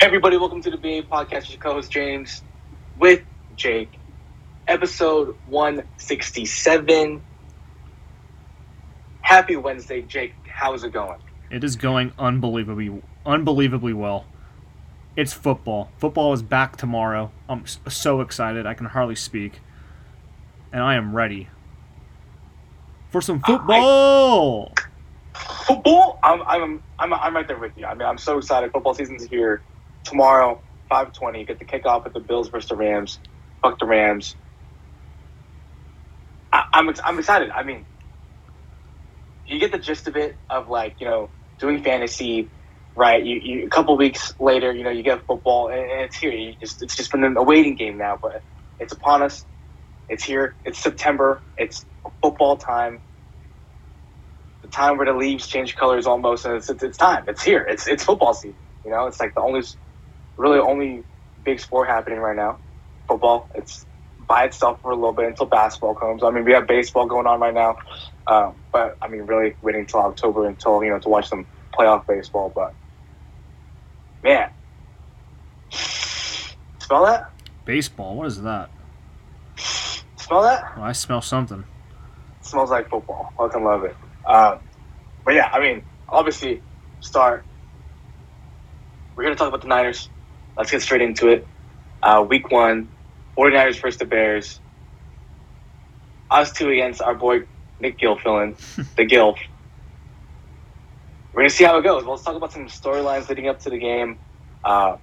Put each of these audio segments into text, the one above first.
Hey everybody, welcome to the BA Podcast. Your co-host James with Jake. Episode 167. Happy Wednesday, Jake. How's it going? It is going unbelievably, unbelievably well. It's football. Football is back tomorrow. I'm so excited. I can hardly speak, and I am ready for some football. Football? I'm, I'm, I'm, I'm right there with you. I mean, I'm so excited. Football season's here. Tomorrow, 5:20. Get the kickoff at the Bills versus the Rams. Fuck the Rams. I, I'm, ex- I'm excited. I mean, you get the gist of it of like you know doing fantasy, right? You, you a couple weeks later, you know, you get football, and, and it's here. You just it's just been a waiting game now, but it's upon us. It's here. It's September. It's football time. The time where the leaves change colors almost, and it's, it's, it's time. It's here. It's it's football season. You know, it's like the only, really only big sport happening right now. Football. It's by itself for a little bit until basketball comes. I mean, we have baseball going on right now, um, but I mean, really waiting until October until you know to watch some playoff baseball. But man, smell that? Baseball. What is that? Smell that? Oh, I smell something. smells like football. I can love it. Um, but yeah, I mean, obviously, start. We're going to talk about the Niners. Let's get straight into it. Uh, week one, 49ers versus the Bears. Us two against our boy Nick Gilfillan, the Gilf. We're going to see how it goes. Well, let's talk about some storylines leading up to the game. Uh,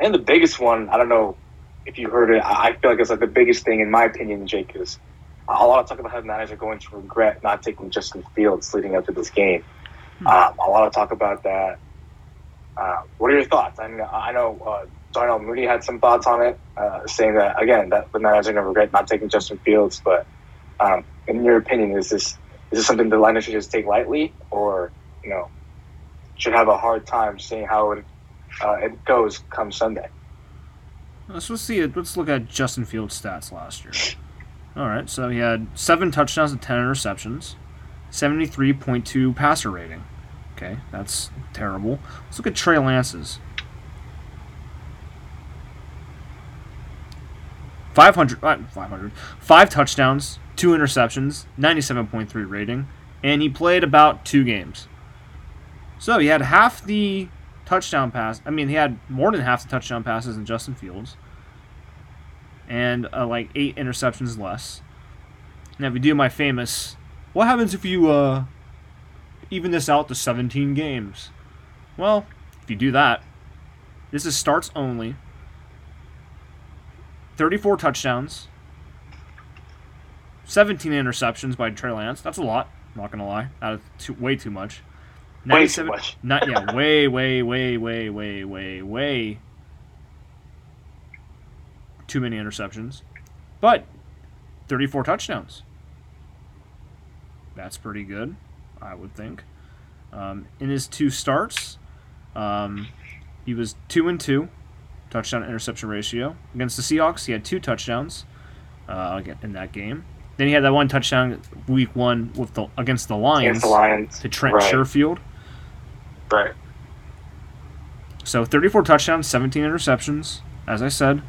and the biggest one, I don't know if you heard it, I feel like it's like the biggest thing, in my opinion, Jake, is a lot of talk about how the Niners are going to regret not taking Justin Fields leading up to this game. Um, a lot of talk about that. Uh, what are your thoughts? I mean, I know uh, Darnell Mooney had some thoughts on it, uh, saying that again that the Niners are going to regret not taking Justin Fields. But um, in your opinion, is this is this something the Niners should just take lightly, or you know, should have a hard time seeing how it uh, it goes come Sunday? Let's let's see. Let's look at Justin Fields' stats last year. All right, so he had seven touchdowns and ten interceptions, seventy-three point two passer rating. Okay, that's terrible. Let's look at Trey Lance's. 500, uh, 500, five touchdowns, two interceptions, 97.3 rating, and he played about two games. So he had half the touchdown pass. I mean, he had more than half the touchdown passes than Justin Fields, and uh, like eight interceptions less. Now, if we do my famous, what happens if you uh, even this out to 17 games? Well, if you do that, this is starts only. 34 touchdowns, 17 interceptions by Trey Lance. That's a lot. I'm not gonna lie, that is way too much. Way too much. Not yeah, way, way, way, way, way, way, way. Too many interceptions, but 34 touchdowns. That's pretty good, I would think. Um, in his two starts, um, he was two and two, touchdown interception ratio against the Seahawks. He had two touchdowns uh, in that game. Then he had that one touchdown week one with the against the Lions, Against the Lions. to Trent right. Sherfield. Right. So 34 touchdowns, 17 interceptions, as I said.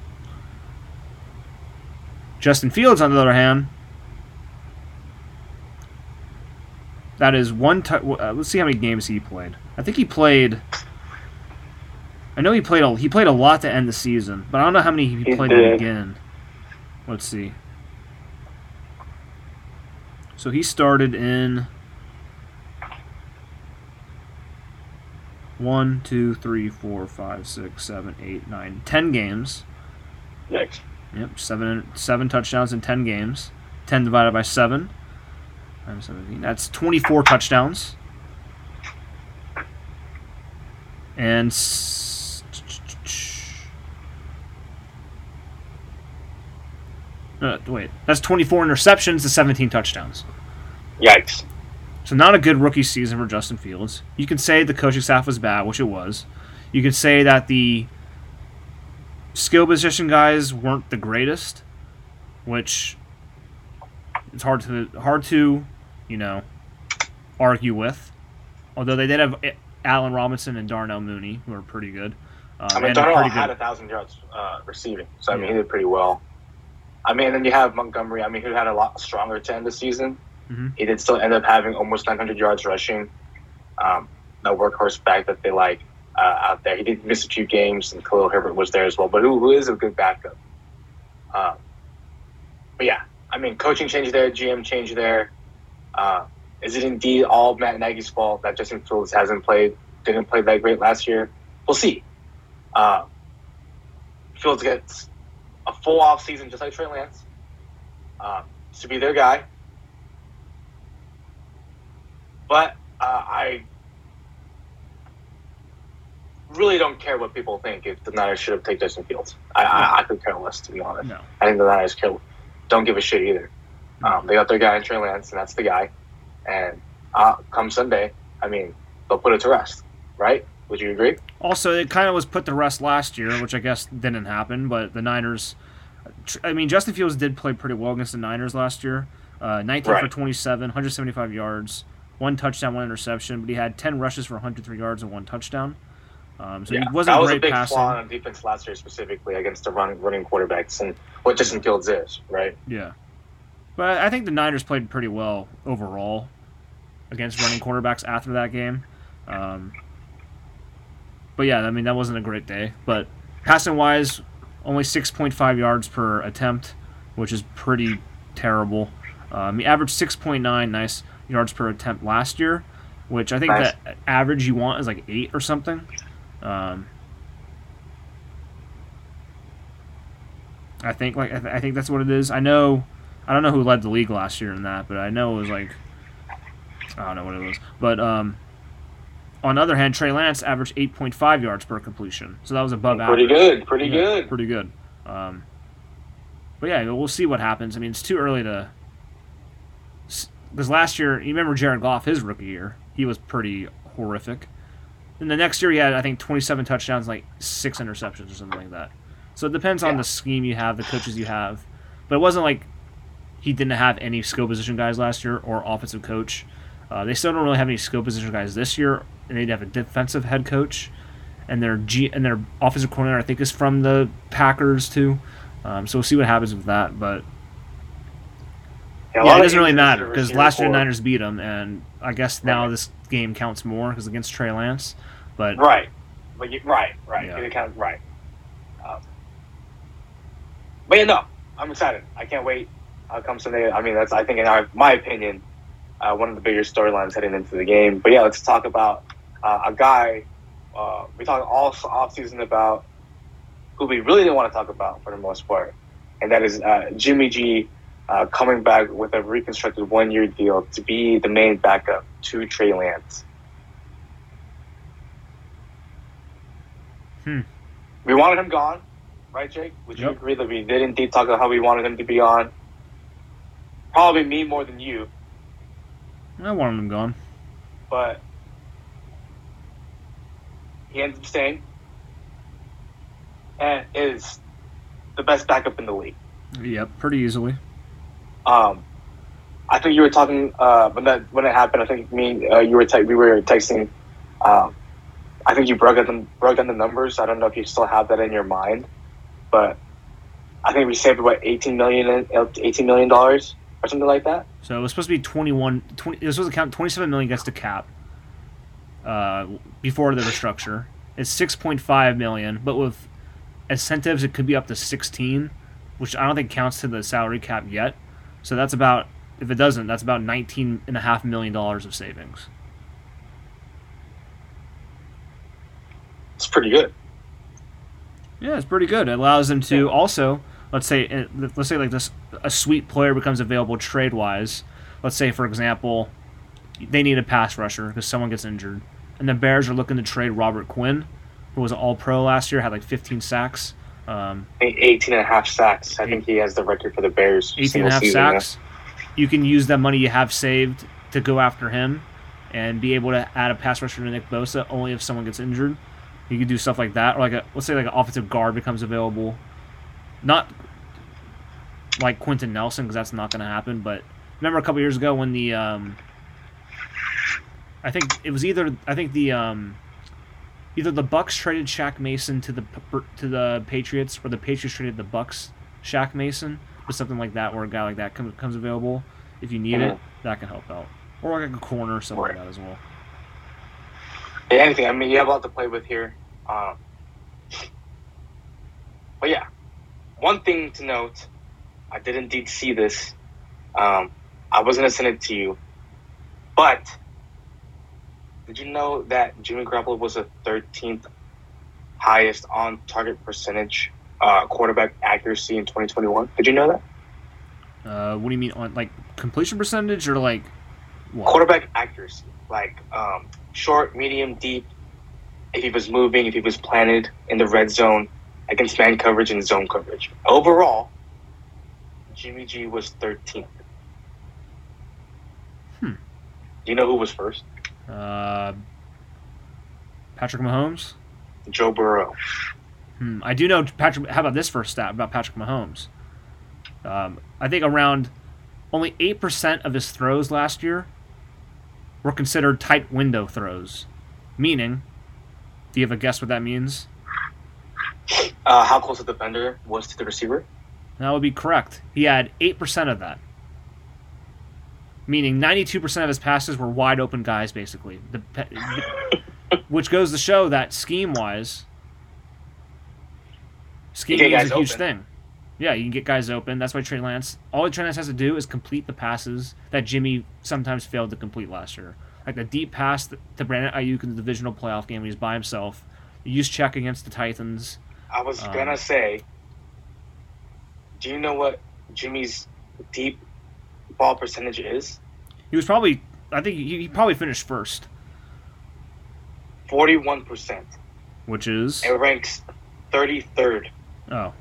Justin Fields, on the other hand, that is one. Tu- uh, let's see how many games he played. I think he played. I know he played a he played a lot to end the season, but I don't know how many he, He played to did. begin. Let's see. So he started in one, two, three, four, five, six, seven, eight, nine, ten games. Yikes. Yep, seven seven touchdowns in ten games. Ten divided by seven. Times 17. That's twenty-four touchdowns. And s- uh, wait, that's twenty-four interceptions to seventeen touchdowns. Yikes. So not a good rookie season for Justin Fields. You can say the coaching staff was bad, which it was. You can say that the skill position guys weren't the greatest, which it's hard to hard to, you know, argue with. Although they did have Allen Robinson and Darnell Mooney, who are pretty good. Um, I mean, and a Darnold pretty had good- a thousand yards uh, receiving, so I mean, Yeah. he did pretty well. I mean, and then you have Montgomery. I mean, who had a lot stronger to end the season. Mhm. He did still end up having almost 900 yards rushing. Um, that workhorse back that they like uh, out there. He did miss a few games, and Khalil Herbert was there as well. But who, who is a good backup? Um, but yeah, I mean, coaching change there, GM change there. Uh, is it indeed all Matt Nagy's fault that Justin Fields hasn't played, didn't play that great last year? We'll see. Uh, Fields gets a full off season just like Trey Lance um, to be their guy. But uh, I really don't care what people think if the Niners should have taken Justin Fields. I, I, I could care less, to be honest. No. I think the Niners care, don't give a shit either. Um, they got their guy in Trey Lance, and that's the guy. And uh, come Sunday, I mean, they'll put it to rest, right? Would you agree? Also, it kind of was put to rest last year, which I guess didn't happen. But the Niners, I mean, Justin Fields did play pretty well against the Niners last year. Uh, 19 for Right. 27, 175 yards, one touchdown, one interception. But he had 10 rushes for 103 yards and one touchdown. Um, so he wasn't that was great a big passing. flaw on defense last year, specifically against the run, running quarterbacks and what Justin Fields is, right? Yeah. But I think the Niners played pretty well overall against running quarterbacks after that game. Um, but yeah, I mean, that wasn't a great day. But passing wise, only 6.5 yards per attempt, which is pretty terrible. Um, he averaged 6.9 nice yards per attempt last year, which I think Nice. the average you want is like 8 or something. Um, I think like I, th- I think that's what it is. I know I don't know who led the league last year in that, but I know it was like I don't know what it was. But um, on the other hand, Trey Lance averaged 8.5 yards per completion, so that was above Pretty average. Pretty good, pretty Yeah, good. Pretty good. Um, but yeah, we'll see what happens. I mean, it's too early to. Because last year, you remember Jared Goff, his rookie year, he was pretty horrific. And the next year, he had, I think, 27 touchdowns, like six interceptions or something like that. So it depends on Yeah. the scheme you have, the coaches you have. But it wasn't like he didn't have any skill position guys last year or offensive coach. Uh, they still don't really have any skill position guys this year, and they'd have a defensive head coach, and their G and their offensive coordinator I think is from the Packers too. Um, so we'll see what happens with that. But Yeah, yeah, it doesn't really matter because last year the. Niners beat them, and I guess now Right. this game counts more because against Trey Lance. But Right, but you, right, right, Yeah. It of right. Um, but yeah, no, I'm excited. I can't wait. Uh, come Sunday. I mean, that's I think in our, my opinion, uh, one of the bigger storylines heading into the game. But yeah, let's talk about uh, a guy. Uh, we talked all off season about who we really didn't want to talk about for the most part, and that is uh, Jimmy G. Uh, coming back with a reconstructed one-year deal to be the main backup to Trey Lance. Hmm. We wanted him gone, right, Jake? Would you agree that we did indeed talk about how we wanted him to be on? Probably me more than you, I wanted them gone. but he ends up staying and is the best backup in the league. Yep, pretty easily. Um, I think you were talking uh, when that when it happened. I think me, uh, you were te- we were texting. Um, I think you broke down broke down the numbers. I don't know if you still have that in your mind, but I think we saved what eighteen million, eighteen million dollars or something like that. So it was supposed to be 21. 20, it was supposed to count 27 million gets the cap uh, before the restructure. It's 6.5 million, but with incentives, it could be up to 16, which I don't think counts to the salary cap yet. So that's about, if it doesn't, that's about 19 and a half million dollars of savings. It's pretty good. Yeah, it's pretty good. It allows them to also, let's say, uh, let's say like this, a sweet player becomes available trade wise. Let's say, for example, they need a pass rusher because someone gets injured, and the Bears are looking to trade Robert Quinn, who was an All Pro last year, had like 15 sacks, um, 18 and a half sacks. I think he has the record for the Bears. 18 and a half season, yeah. sacks. You can use that money you have saved to go after him, and be able to add a pass rusher to Nick Bosa only if someone gets injured. You could do stuff like that, or like a let's say like an offensive guard becomes available, not like Quentin Nelson because that's not going to happen. But remember a couple years ago when the um, I think it was either I think the um, either the Bucs traded Shaq Mason to the to the Patriots, or the Patriots traded the Bucs Shaq Mason, or something like that, where a guy like that comes, comes available. If you need Mhm. it, that can help out, or like a corner or something Right. like that as well. Yeah, anything. I mean, you have a lot to play with here. Um, but yeah, one thing to note, I did indeed see this. Um, I was gonna send it to you, but did you know that Jimmy Garoppolo was the 13th highest on target percentage uh, quarterback accuracy in 2021? Did you know that? Uh, what do you mean on like completion percentage or like what? quarterback accuracy, like um, short, medium, deep. If he was moving, if he was planted in the red zone against man coverage and zone coverage. Overall, Jimmy G was 13th. Hmm. Do you know who was first? Uh, Patrick Mahomes. Joe Burrow. Hmm, I do know Patrick. How about this first stat about Patrick Mahomes? Um, I think around only eight percent of his throws last year were considered tight window throws. Meaning, do you have a guess what that means? Uh, how close the defender was to the receiver? That would be correct. He had eight percent of that. Meaning, ninety-two percent of his passes were wide open guys, basically. The, which goes to show that scheme-wise, scheming guys is a huge open. thing. Yeah, you can get guys open. That's why Trey Lance. All Trey Lance has to do is complete the passes that Jimmy sometimes failed to complete last year, like the deep pass to Brandon Aiyuk in the divisional playoff game when he's by himself. The use check against the Titans. I was Um, gonna say, do you know what Jimmy's deep ball percentage is? He was probably. I think he, he probably finished first, 41%. which is. It ranks 33rd Oh,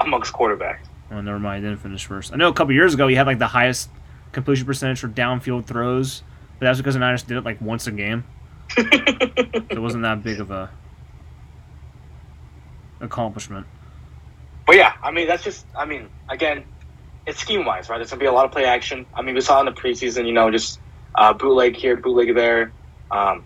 amongst quarterbacks. well, never mind. He didn't finish first. I know a couple years ago he had like the highest completion percentage for downfield throws, but that's because the Niners did it like once a game. So it wasn't that big of a accomplishment. But yeah, I mean, that's just, I mean, again, it's scheme wise, right? There's to be a lot of play action. I mean, we saw in the preseason, you know, just uh, bootleg here, bootleg there. Um,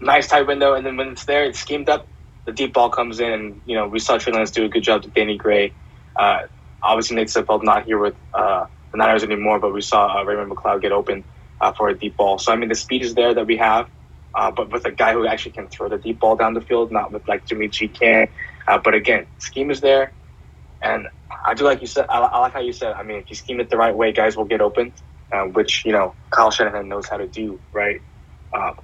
nice tight window. And then when it's there, it's schemed up. The deep ball comes in, and, you know, we saw Trey Lance do a good job to Danny Gray. Uh, obviously, Nate Sudfeld not here with uh, the Niners anymore, but we saw uh, Raymond McLeod get open uh, for a deep ball. So, I mean, the speed is there that we have. Uh, but with a guy who actually can throw the deep ball down the field, not with like Jimmy G can. Uh, but again, scheme is there, and I do like you said. I, I like how you said. I mean, if you scheme it the right way, guys will get open, uh, which you know Kyle Shanahan knows how to do, right? Um,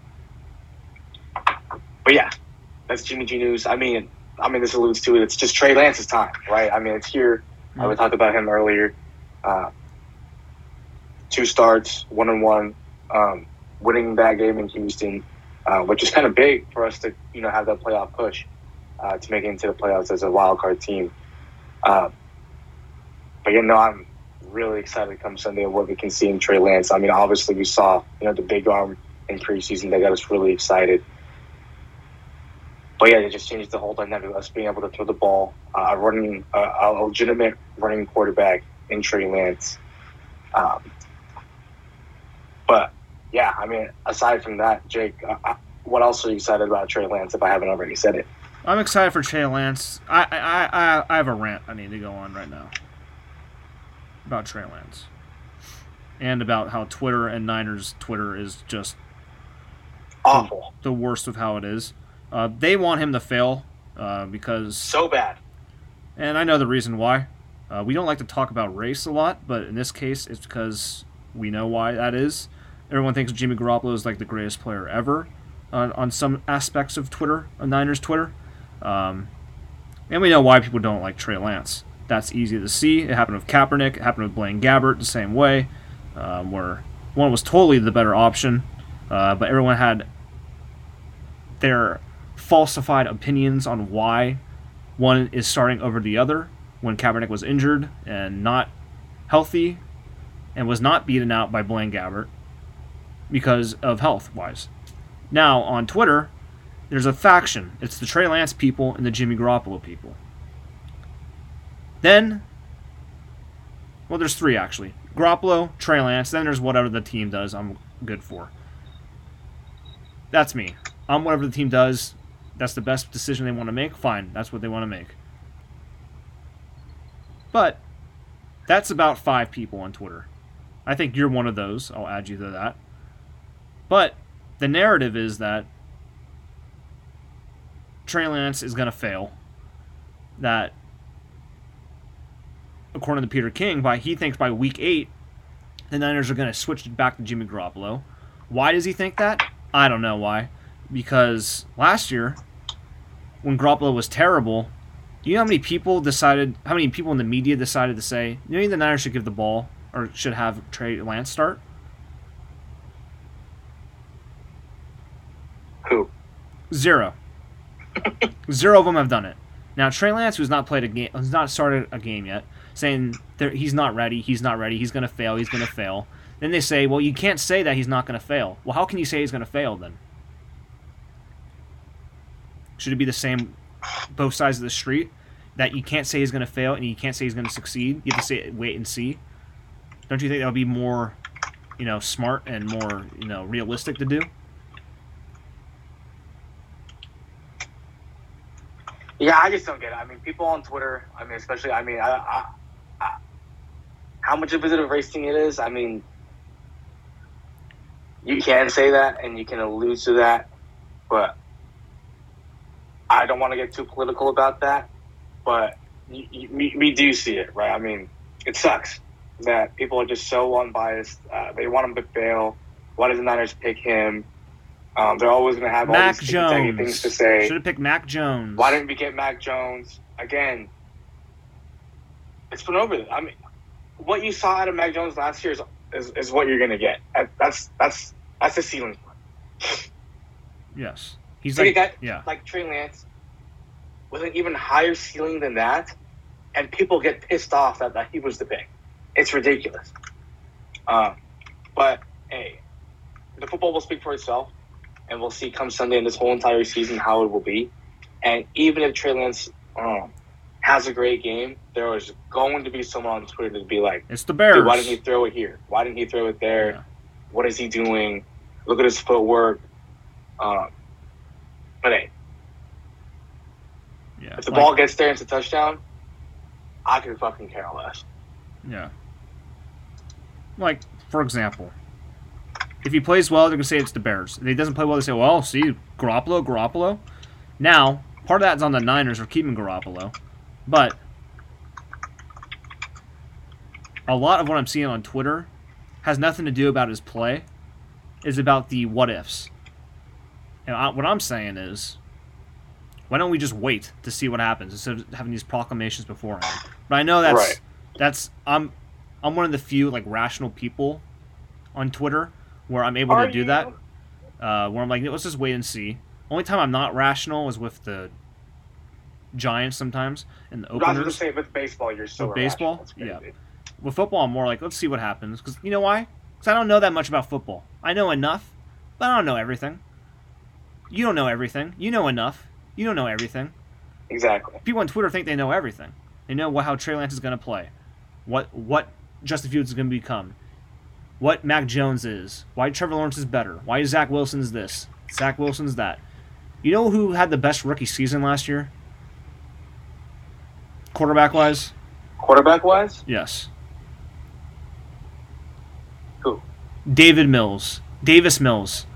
but yeah, that's Jimmy G news. I mean, I mean, this alludes to it. It's just Trey Lance's time, right? I mean, it's here. Uh, we talked about him earlier. Uh, two starts, one and one, um, winning that game in Houston, uh, which is kind of big for us to you know have that playoff push uh, to make it into the playoffs as a wild card team. Uh, but you know, I'm really excited to come Sunday of what we can see in Trey Lance. I mean, obviously we saw you know the big arm in preseason that got us really excited. But yeah, it just changed the whole dynamic of us being able to throw the ball, uh, running, uh, a legitimate running quarterback in Trey Lance. Um, but yeah, I mean, aside from that, Jake, uh, uh, what else are you excited about Trey Lance? If I haven't already said it. I'm excited for Trey Lance. I I, I I have a rant I need to go on right now about Trey Lance and about how Twitter and Niners Twitter is just Awful, the worst of how it is. Uh, they want him to fail uh, because, so bad. and I know the reason why. Uh, we don't like to talk about race a lot, but in this case, it's because we know why that is. Everyone thinks Jimmy Garoppolo is like the greatest player ever on, on some aspects of Twitter, on Niners Twitter. Um, and we know why people don't like Trey Lance. That's easy to see. It happened with Kaepernick. It happened with Blaine Gabbert the same way, um, where one was totally the better option, uh, but everyone had their falsified opinions on why one is starting over the other when Kaepernick was injured and not healthy and was not beaten out by Blaine Gabbert because of health wise. Now on Twitter, there's a faction. It's the Trey Lance people and the Jimmy Garoppolo people. Then, well, there's three actually: Garoppolo, Trey Lance. Then there's whatever the team does. I'm good for. That's me. I'm whatever the team does, that's the best decision they want to make. Fine, that's what they want to make. But that's about five people on Twitter. I think you're one of those. I'll add you to that. But the narrative is that Trey Lance is going to fail. That, according to Peter King, by he thinks by week eight, the Niners are going to switch it back to Jimmy Garoppolo. Why does he think that? I don't know why. Because last year, when Garoppolo was terrible, you know how many people decided, how many people in the media decided to say, you know, the Niners should give the ball or should have Trey Lance start? Who? Zero. Zero of them have done it. Now Trey Lance, who's not played a game, has not started a game yet, saying he's not ready, he's not ready, he's going to fail, he's going to fail. Then they say, well, you can't say that he's not going to fail. Well, how can you say he's going to fail then? Should it be the same, both sides of the street? That you can't say he's going to fail and you can't say he's going to succeed. You have to say wait and see. Don't you think that would be more, you know, smart and more, you know, realistic to do? Yeah, I just don't get it. I mean, people on Twitter. I mean, especially. I mean, I, I, I, how much of a racing it is. I mean, you can say that and you can allude to that, but I don't want to get too political about that. But we do see it, right? I mean, it sucks that people are just so unbiased. Uh, they want him to fail. Why does the Niners pick him? Um, they're always going to have Mac all these Jones. things to say. Should have picked Mac Jones. Why didn't we get Mac Jones again? It's been over. I mean, what you saw out of Mac Jones last year is is, is what you're going to get. That's that's that's the ceiling. Yes, he's like a yeah. like Trey Lance with an even higher ceiling than that, and people get pissed off that, that he was the pick. It's ridiculous. Um, but hey, the football will speak for itself, and we'll see come Sunday in this whole entire season how it will be. And even if Trey Lance um, has a great game, there is going to be someone on Twitter to be like, It's the Bears. Why didn't he throw it here? Why didn't he throw it there? Yeah. What is he doing? Look at his footwork. Um, but hey, yeah. if the like- ball gets there and it's a touchdown, I can fucking care less. Yeah. Like, for example, if he plays well, they're gonna say it's the Bears. If he doesn't play well, they say, "Well, see, Garoppolo, Garoppolo." Now, part of that's on the Niners for keeping Garoppolo, but a lot of what I'm seeing on Twitter has nothing to do about his play. Is about the what ifs. And I, what I'm saying is, why don't we just wait to see what happens instead of having these proclamations beforehand? But I know that's Right. that's I'm I'm one of the few like rational people on Twitter where I'm able Are to do you? that. Uh, where I'm like, let's just wait and see. Only time I'm not rational is with the Giants sometimes and the I was going to openers. say with baseball, you're so With baseball? crazy. With football, I'm more like, let's see what happens. Because you know why? Because I don't know that much about football. I know enough, but I don't know everything. You don't know everything. You know enough. You don't know everything. Exactly. People on Twitter think they know everything. They know what, how Trey Lance is going to play, what what Justin Fields is going to become, what Mac Jones is, why Trevor Lawrence is better, why Zach Wilson's this, Zach Wilson's that. You know who had the best rookie season last year? Quarterback wise? Quarterback wise, Yes. who? David Mills. Davis Mills.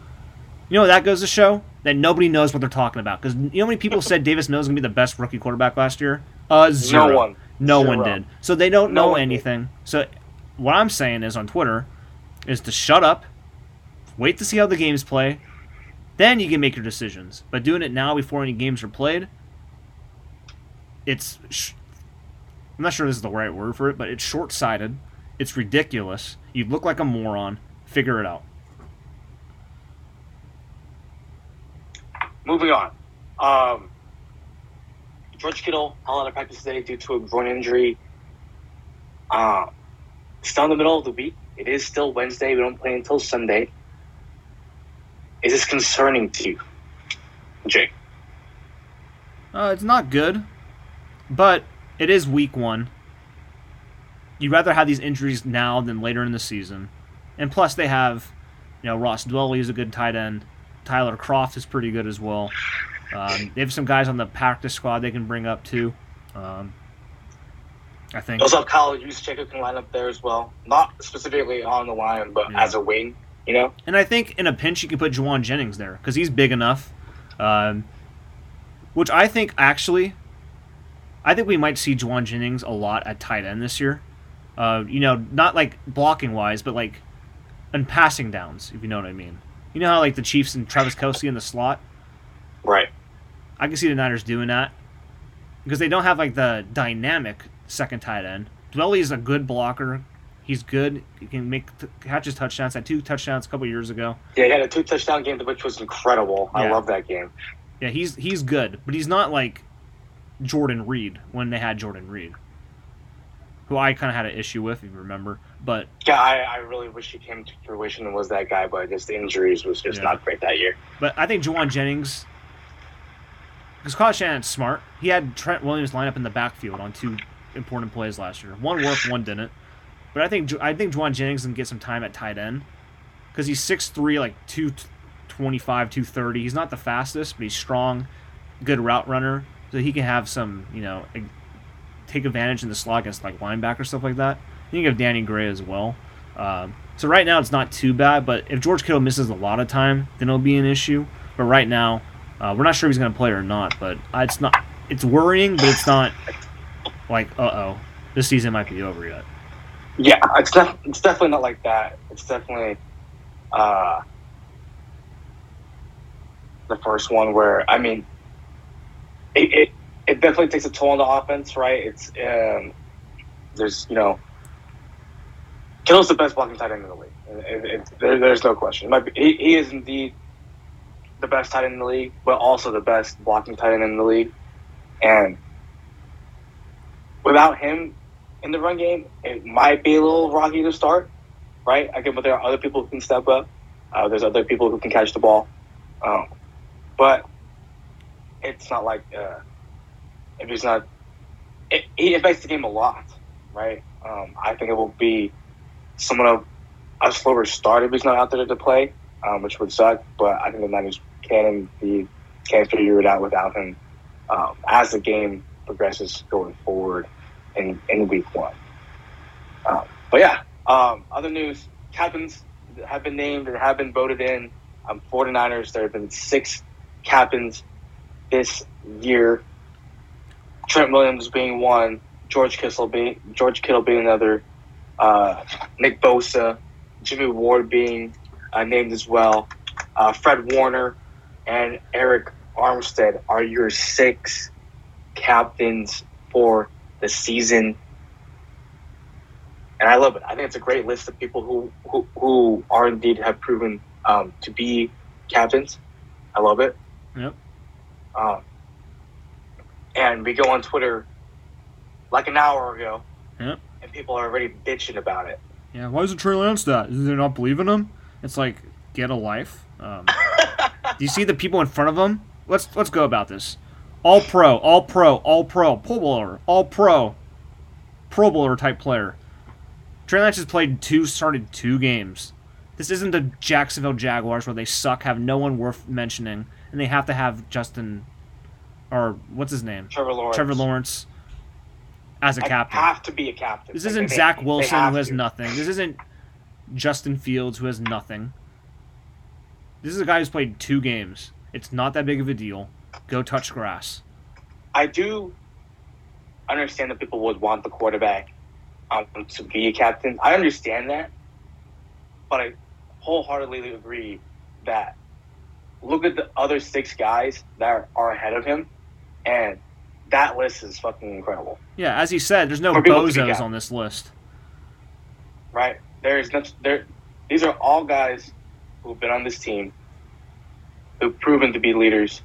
You know that goes to show? That nobody knows what they're talking about. Because you know how many people said Davis Mills was going to be the best rookie quarterback last year? Uh, zero. No one. No Zero. one did. So they don't No know one did. anything. So what I'm saying is on Twitter is to shut up, wait to see how the games play, then you can make your decisions. But doing it now before any games are played, it's sh- I'm not sure this is the right word for it, but it's short-sighted. It's ridiculous. You look like a moron. Figure it out. Moving on. Um, George Kittle held out of practice today due to a groin injury. Um, still in the middle of the week. It is still Wednesday. We don't play until Sunday. Is this concerning to you, Jake? Uh, it's not good, but it is week one. You'd rather have these injuries now than later in the season. And plus, they have, you know, Ross Dwelley is a good tight end. Tyler Kroft is pretty good as well. Um, they have some guys on the practice squad they can bring up too. Um, I think. Also Kyle who can line up there as well. Not specifically on the line, but Yeah. as a wing, you know? And I think in a pinch you can put Jauan Jennings there because he's big enough. Um, which I think actually, I think we might see Jauan Jennings a lot at tight end this year. Uh, you know, not like blocking wise, but like in passing downs, if you know what I mean. You know how like the Chiefs and Travis Kelce in the slot. Right. I can see the Niners doing that because they don't have like the dynamic second tight end. Dwelley is a good blocker. He's good. He can make t- catches touchdowns. Had two touchdowns a couple years ago. Yeah, he had a two touchdown game, which was incredible. I love that game. Yeah, he's he's good, but he's not like Jordan Reed when they had Jordan Reed, who I kind of had an issue with, if you remember. But Yeah, I, I really wish he came to fruition and was that guy, but just the injuries was just Yeah. not great that year. but I think Jauan Jennings, because Kyle Shanahan's smart. He had Trent Williams line up in the backfield on two important plays last year. One worked, one didn't. But I think I think Jauan Jennings can get some time at tight end because he's 6'3", like 225, 230. He's not the fastest, but he's strong, good route runner. So he can have some, you know, take advantage in the slot against like linebacker stuff like that. You think of Danny Gray as well. Um, so right now it's not too bad, but if George Kittle misses a lot of time, then it'll be an issue. But right now, uh, we're not sure if he's going to play or not. But it's not. It's worrying, but it's not like uh oh, this season might be over yet. Yeah, it's def- it's definitely not like that. It's definitely uh, the first one where I mean, it, it it definitely takes a toll on the offense, right? It's um, there's you know, Kittle's the best blocking tight end in the league. It, it, there, there's no question. Be, he, he is indeed the best tight end in the league, but also the best blocking tight end in the league, and without him in the run game, it might be a little rocky to start, right? Get, but there are other people who can step up. Uh, there's other people who can catch the ball, um, but it's not like uh, if he's not, it, he affects the game a lot, right? Um, I think it will be somewhat of a slower start if he's not out there to play, um, which would suck. But I think the Niners can be can figure it out without him um, as the game progresses going forward in, in week one. Um, but yeah, um, other news captains have been named and have been voted in. Um, 49ers, there have been six captains this year. Trent Williams being one, George Kittle being George Kittle being another, uh, Nick Bosa, Jimmy Ward being uh, named as well, uh, Fred Warner, and Arik Armstead are your six captains for the season. And I love it. I think it's a great list of people who who, who are indeed have proven um, to be captains. I love it. Yep. Um, and we go on Twitter like an hour ago, Yep. and people are already bitching about it. Yeah. Why isn't Trey Lance that? Is they not believe in him? It's like get a life. Um, do you see the people in front of him? Let's let's go about this. All pro, all pro, all pro, Pro Bowler, all pro, Pro Bowler type player. Trey Lance has played two, started two games. This isn't the Jacksonville Jaguars where they suck, have no one worth mentioning, and they have to have Justin, or what's his name, Trevor Lawrence. Trevor Lawrence, as a I captain. have to be a captain. This Like, isn't they- Zach Wilson who has to. nothing. This isn't Justin Fields who has nothing. This is a guy who's played two games. It's not that big of a deal. Go touch grass. I do understand that people would want the quarterback um, to be a captain. I understand that, but I wholeheartedly agree that look at the other six guys that are, ahead of him, and that list is fucking incredible, Yeah, as he said, there's no For people to be bozos on this list. right? There's no, there. These are all guys who've been on this team, who've proven to be leaders.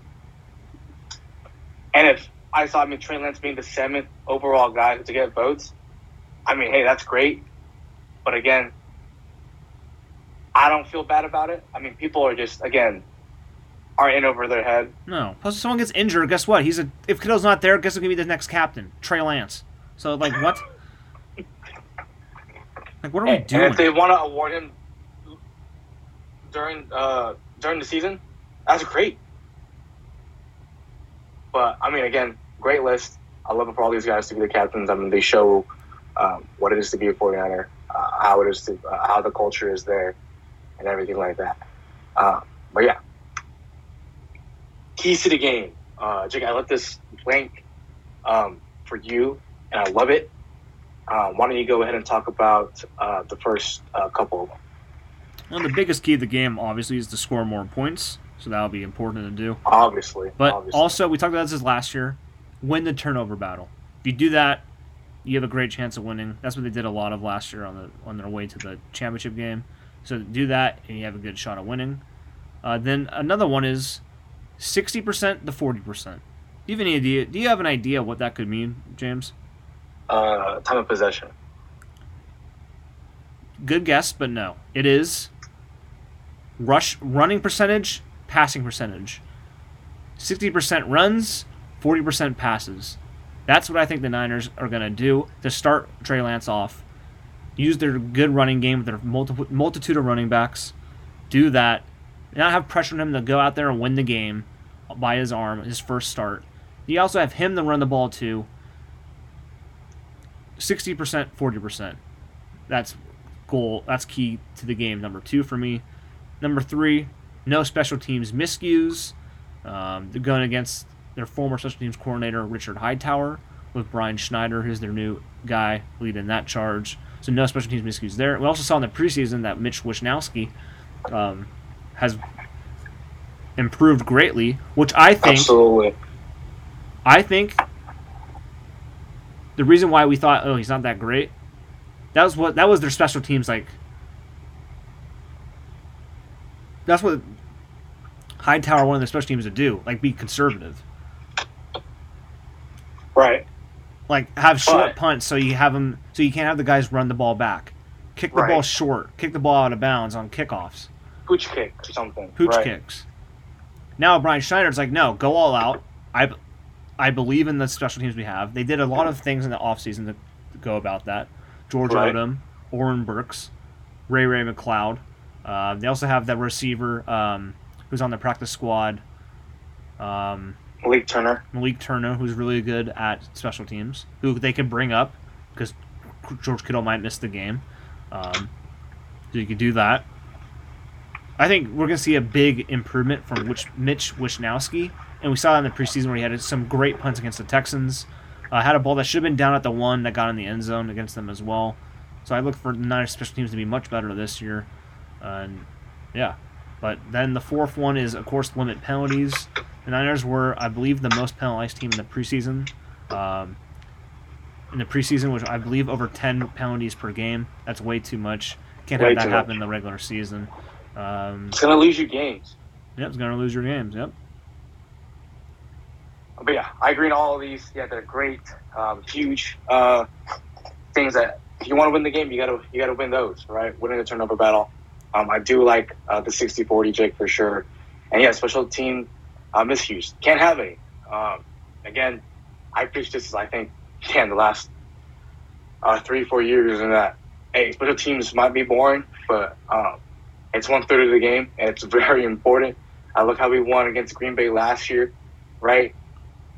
And if I saw, I mean, Trey Lance being the seventh overall guy to get votes, I mean, hey, that's great. But again, I don't feel bad about it. I mean, people are just again are in over their head. No. Plus, if someone gets injured, guess what? He's a. If Kittle's not there, guess who's gonna be the next captain? Trey Lance. So like what? Like what are we And, and doing? if they want to award him during uh, during the season, That's great. But I mean, again, great list. I love it for all these guys to be the captains. I mean, they show um, what it is to be a 49er, uh, how it is to uh, how the culture is there, and everything like that. Uh, but yeah, keys to the game. Uh, Jake, I left this blank um, for you, and I love it. Uh, why don't you go ahead and talk about uh, the first couple of them? The biggest key of the game, obviously, is to score more points. So that'll be important to do. Obviously. But obviously. also, we talked about this last year win the turnover battle. If you do that, you have a great chance of winning. That's what they did a lot of last year on the on their way to the championship game. So do that, and you have a good shot of winning. Uh, then another one is sixty percent to forty percent. Do you have any idea? Do you have an idea what that could mean, James? Uh, time of possession. Good guess, but no. It is rush running percentage, passing percentage. Sixty percent runs, forty percent passes. That's what I think the Niners are going to do to start Trey Lance off. Use their good running game with their multiple, multitude of running backs. Do that. Not have pressure on him to go out there and win the game by his arm, his first start. You also have him to run the ball too. 60%, 40%. That's goal. That's key to the game. Number two for me. Number three, no special teams miscues. Um, they're going against their former special teams coordinator, Richard Hightower, with Brian Schneider, who's their new guy leading that charge. So no special teams miscues there. We also saw in the preseason that Mitch Wishnowsky um, has improved greatly, which I think Absolutely. I think the reason why we thought, oh, he's not that great, that was what that was their special teams like. That's what Hightower wanted their special teams to do, like be conservative, Right. like have short But- punts so you have them so you can't have the guys run the ball back, kick the Right. ball short, kick the ball out of bounds on kickoffs, Pooch kick or something. pooch right. kicks. Now Brian Schneider's like, no, go all out. I, I believe in the special teams we have. They did a lot of things in the offseason to, to go about that. George Right. Odom, Oren Burks, Ray Ray McLeod. Uh, they also have that receiver um, who's on the practice squad, um, Malik Turner. Malik Turner, who's really good at special teams, who they could bring up because George Kittle might miss the game. Um, so you could do that. I think we're going to see a big improvement from which Mitch Wishnowsky, and we saw that in the preseason where he had some great punts against the Texans. Uh, had a ball that should have been down at the one that got in the end zone against them as well. So I look for the Niners special teams to be much better this year. And yeah, but then the fourth one is of course limit penalties. The Niners were, I believe, the most penalized team in the preseason. Um, in the preseason, which I believe over 10 penalties per game. That's way too much. Can't Way have that happen much. in the regular season. Um, It's gonna lose you games. yep, it's going to lose your games. Yep. But yeah, I agree on all of these. Yeah, they're great, um, huge uh, things that if you want to win the game, you gotta you gotta win those, right? Winning the turnover battle. Um, I do like uh, the 60-40 Jake for sure, and yeah, special team uh, miscues can't have any. Um, again, I preach this. I think can the last uh, three four years, and that hey, special teams might be boring, but um, it's one third of the game, and it's very important. I look how we won against Green Bay last year, right?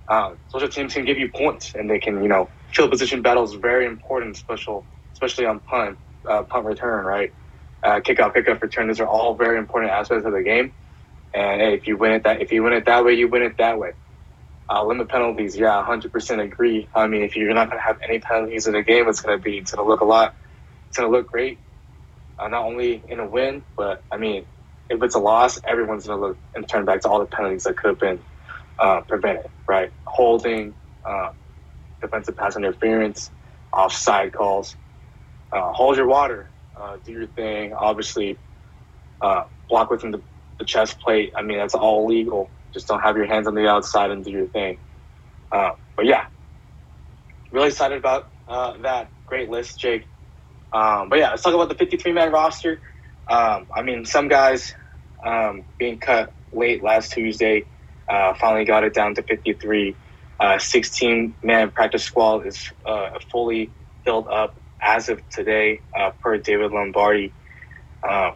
Um, special teams can give you points, and they can, you know, field position battles very important, special, especially on punt, uh, punt return, right? Uh, kickoff, pickup, return. These are all very important aspects of the game. And hey, if you win it that, if you win it that way, you win it that way. Uh, limit penalties, yeah, 100% agree. I mean, if you're not going to have any penalties in a game, it's going to be, it's going to look a lot, it's going to look great. Uh, not only in a win, but I mean, if it's a loss, everyone's going to look and turn back to all the penalties that could have been uh, prevented, right? Holding, uh, defensive pass interference, offside calls. Uh, hold your water, uh, do your thing. Obviously, uh, block within the, the chest plate. I mean, that's all legal. Just don't have your hands on the outside and do your thing. Uh, but yeah, really excited about uh, that. Great list, Jake. Um, but yeah, let's talk about the 53 man roster. Um, I mean, some guys um, being cut late last Tuesday. Uh, finally got it down to 53. Uh, 16 man practice squad is fully filled up as of today, uh, per David Lombardi. Um,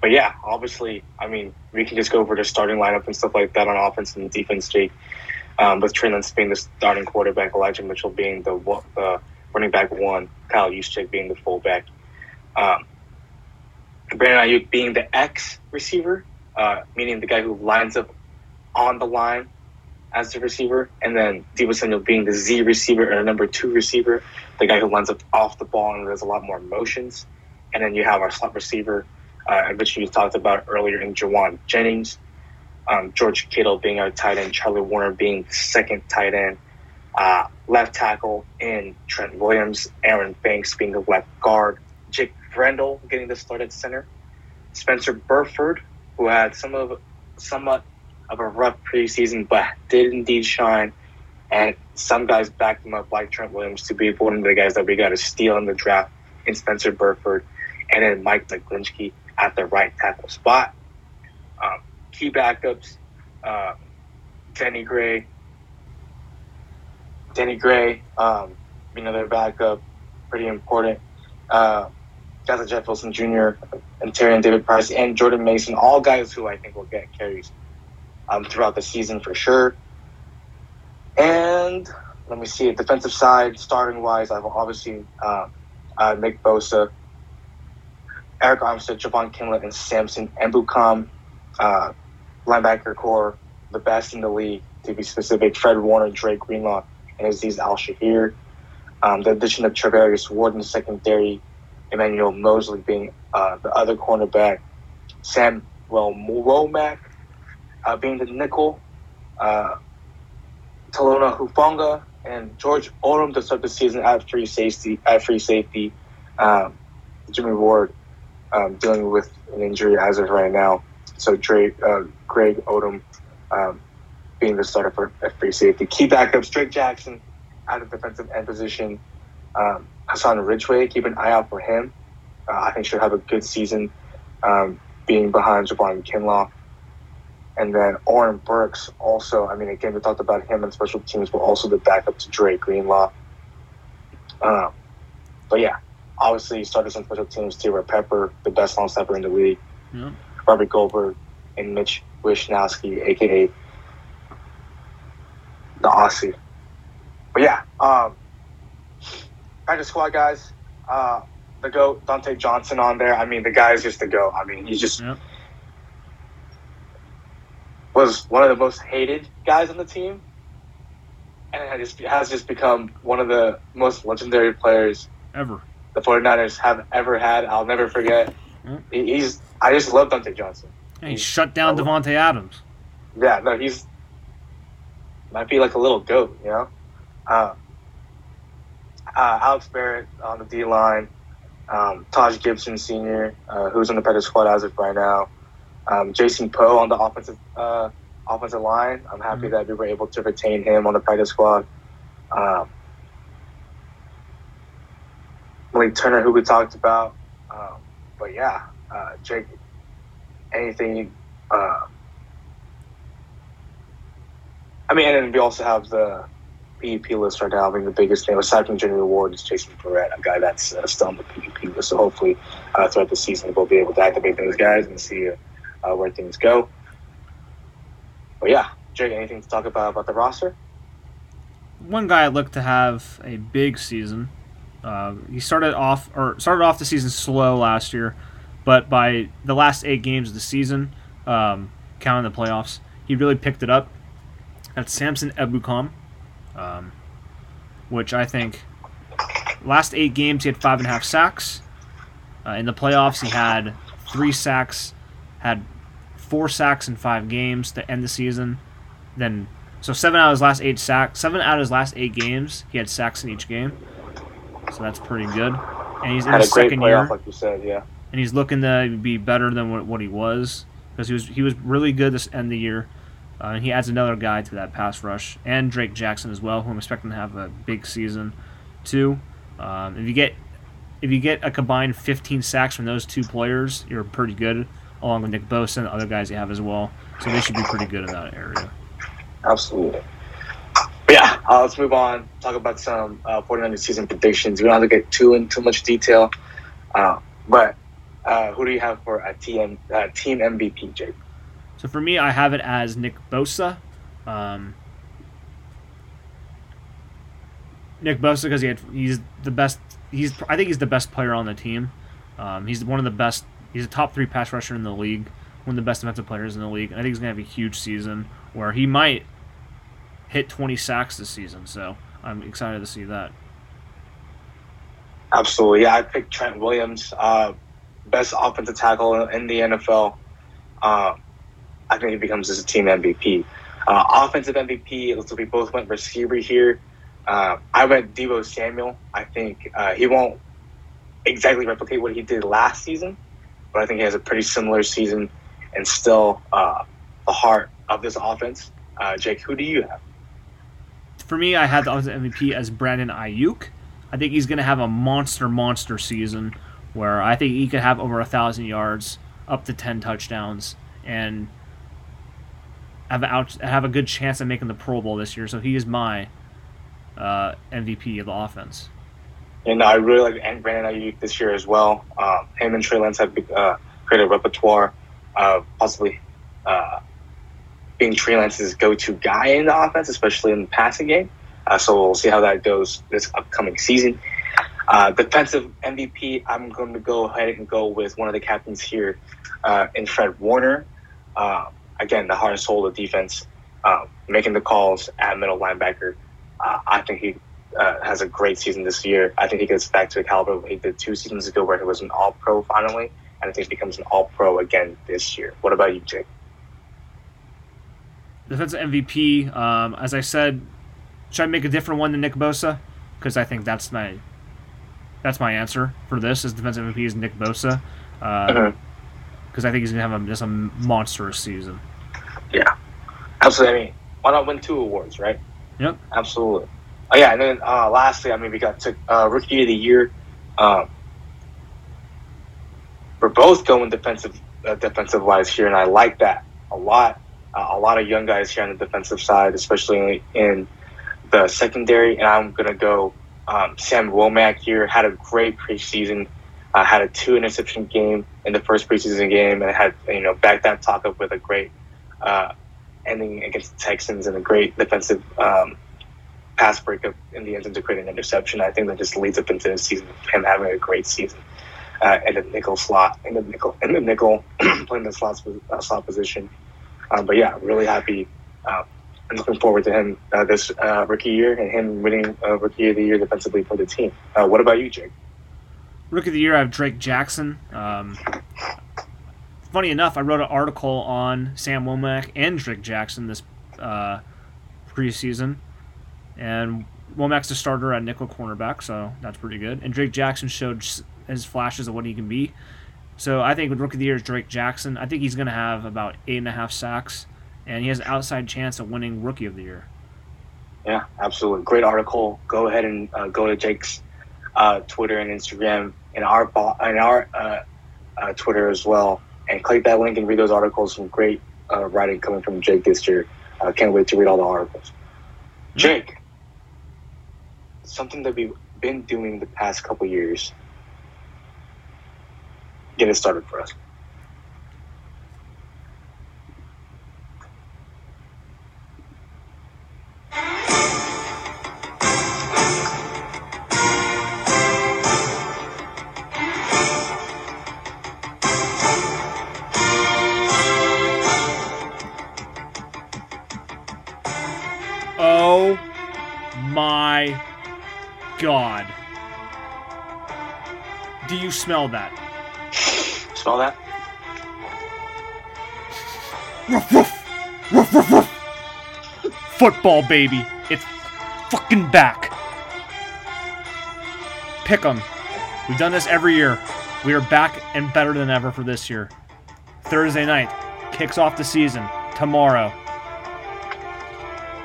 but yeah, obviously, I mean, we can just go over the starting lineup and stuff like that on offense and defense, Jake. Um, with Lance being the starting quarterback, Elijah Mitchell being the uh, running back one, Kyle Juszczyk being the fullback, um, Brandon Aiyuk being the X receiver, uh, meaning the guy who lines up on the line as the receiver, and then Deebo Samuel being the Z receiver or number two receiver, the guy who lines up off the ball and there's a lot more motions. And then you have our slot receiver, uh, which you talked about earlier in Jauan Jennings, um, George Kittle being our tight end, Charlie Woerner being the second tight end, uh, left tackle in Trent Williams, Aaron Banks being the left guard, Jake Brendel getting the start at center, Spencer Burford, who had some of somewhat of a rough preseason, but did indeed shine. And some guys backed him up, like Trent Williams, to be one of the guys that we got to steal in the draft in Spencer Burford. And then Mike McGlinchey at the right tackle spot. Um, key backups, uh, Danny Gray. Danny Gray, um, another backup, pretty important. Uh, guys Jeff Wilson Jr. and Tyrion Davis-Price and Jordan Mason, all guys who I think will get carries um, throughout the season for sure. And let me see, defensive side, starting wise, I've obviously uh, uh, Nick Bosa, Arik Armstead, Javon Kinlaw, and Samson Ebukam. Uh, linebacker core, the best in the league, to be specific. Fred Warner, Dre Greenlaw, and Azeez Al-Shaair. Um, the addition of Charvarius Ward in the secondary, Emmanuel Moseley being uh, the other cornerback, Sam well Womack uh, being the nickel, uh, Talanoa Hufanga and George Odum to start the season at free safety. At free safety, um, Jimmy Ward um, dealing with an injury as of right now. So Drake, uh, Greg Odum um, being the starter for at free safety. Key backups: Drake Jackson at the defensive end position. Um, Hassan Ridgeway, keep an eye out for him. Uh, I think should have a good season, um, being behind Javon Kinlaw. And then Oren Burks also, I mean, again, we talked about him and special teams, but also the backup to Dre Greenlaw. Um, but yeah, obviously started some special teams too, where Pepper, the best long snapper in the league, yeah. Robert Goldberg, and Mitch Wishnowsky, aka the Aussie. But yeah, um, practice squad guys, uh, the GOAT, Dontae Johnson on there. I mean, the guy is just the GOAT. I mean, he's just was one of the most hated guys on the team, and it just, has just become one of the most legendary players ever the 49ers have ever had. I'll never forget. Mm. He's I just love Dontae Johnson. he shut down Davante Adams. Yeah, no, he's might be like a little goat, you know. Uh, uh, Alex Barrett on the D line, um, Taj Gibson Sr., uh, who's on the practice squad as of right now, um, Jason Poe on the offensive uh, offensive line. I'm happy mm-hmm. that we were able to retain him on the practice squad. Um, Malik Turner, who we talked about. Um, but yeah, uh, Jake, anything. Uh, I mean, and we also have the PEP list right now. having the biggest name aside from Jimmy Ward is Jason Verrett, a guy that's uh, still on the PEP list. So hopefully, uh, throughout the season, we'll be able to activate those guys and see uh, where things go. But yeah, Jake, anything to talk about about the roster? One guy I look to have a big season. Uh, he started off or started off the season slow last year, but by the last eight games of the season, um, counting the playoffs, he really picked it up. That's Samson Ebukam, um, which I think last eight games he had five and a half sacks. Uh, in the playoffs, he had three sacks had four sacks in five games to end the season. Then, so seven out of his last eight sacks, seven out of his last eight games, he had sacks in each game. So that's pretty good. And he's in had his second year, like you said, yeah. And he's looking to be better than what, what he was because he was he was really good this end of the year. Uh, and he adds another guy to that pass rush, and Drake Jackson as well, who I'm expecting to have a big season, too. Um, if you get if you get a combined 15 sacks from those two players, you're pretty good along with Nick Bosa and the other guys you have as well. So they should be pretty good in that area. Absolutely. But yeah, uh, let's move on. Talk about some uh, 49ers season predictions. We don't have to get too in too much detail, uh, but uh, who do you have for a team uh, team MVP, Jake? So for me, I have it as Nick Bosa. Um, Nick Bosa because he had, he's the best. He's I think he's the best player on the team. Um, he's one of the best. He's a top three pass rusher in the league. One of the best defensive players in the league. And I think he's gonna have a huge season where he might hit 20 sacks this season. So I'm excited to see that. Absolutely, yeah. I picked Trent Williams, uh, best offensive tackle in the NFL. Uh, I think he becomes his team MVP. Uh, offensive MVP, like we both went receiver here. Uh, I went Deebo Samuel. I think uh, he won't exactly replicate what he did last season, but I think he has a pretty similar season and still uh, the heart of this offense. Uh, Jake, who do you have? For me, I had the MVP as Brandon Aiyuk. I think he's going to have a monster, monster season where I think he could have over a thousand yards, up to ten touchdowns, and have out, have a good chance of making the Pro Bowl this year. So he is my uh, MVP of the offense. And I really like Brandon Aiyuk this year as well. Um, him and Trey Lance have uh, created a repertoire of possibly uh, being Trey Lance's go-to guy in the offense, especially in the passing game. Uh, so we'll see how that goes this upcoming season. Uh, defensive MVP, I'm going to go ahead and go with one of the captains here uh, in Fred Warner. Uh, again, the heart and soul of defense, uh, making the calls at middle linebacker. Uh, I think he uh, has a great season this year. I think he gets back to the caliber of what he did two seasons ago, where he was an All Pro finally, and I think he becomes an All Pro again this year. What about you, Jake? Defensive MVP, um, as I said, should I make a different one than Nick Bosa? Because I think that's my that's my answer for this. Is defensive MVP is Nick Bosa, because uh, mm-hmm. I think he's gonna have a, just a monstrous season. Yeah, absolutely. I mean, why not win two awards, right? Yep, absolutely. Oh yeah, and then uh, lastly, I mean, we got to uh, rookie of the year. Um, we're both going defensive uh, defensive wise here, and I like that a lot. Uh, a lot of young guys here on the defensive side, especially in the secondary, and I'm gonna go um, Sam Womack here. Had a great preseason. Uh, had a two interception game in the first preseason game, and had you know backed that talk up with a great uh, ending against the Texans and a great defensive um, pass breakup in the end to create an interception. I think that just leads up into the season him having a great season uh, in the nickel slot, in the nickel, in the nickel, playing the slot uh, slot position. Um, but yeah, really happy. Uh, I'm looking forward to him uh, this uh, rookie year and him winning uh, rookie of the year defensively for the team. what about you, Jake? Rookie of the year, I have Drake Jackson. Um, funny enough, I wrote an article on Sam Womack and Drake Jackson this preseason and Womack's a starter at nickel cornerback, so that's pretty good. And Drake Jackson showed his flashes of what he can be. So I think with rookie of the year is Drake Jackson. I think he's going to have about eight and a half sacks, and he has an outside chance of winning rookie of the year. Yeah, absolutely. Great article. Go ahead and uh, go to Jake's uh, Twitter and Instagram and our and our uh, uh, Twitter as well, and click that link and read those articles. Some great uh, writing coming from Jake this year. I can't wait to read all the articles. Jake, something that we've been doing the past couple years. Get it started for us. Smell that? Smell that? Ruff, ruff, ruff, ruff, ruff. Football, baby. It's fucking back. Pick 'em. We've done this every year. We are back and better than ever for this year. Thursday night kicks off the season tomorrow.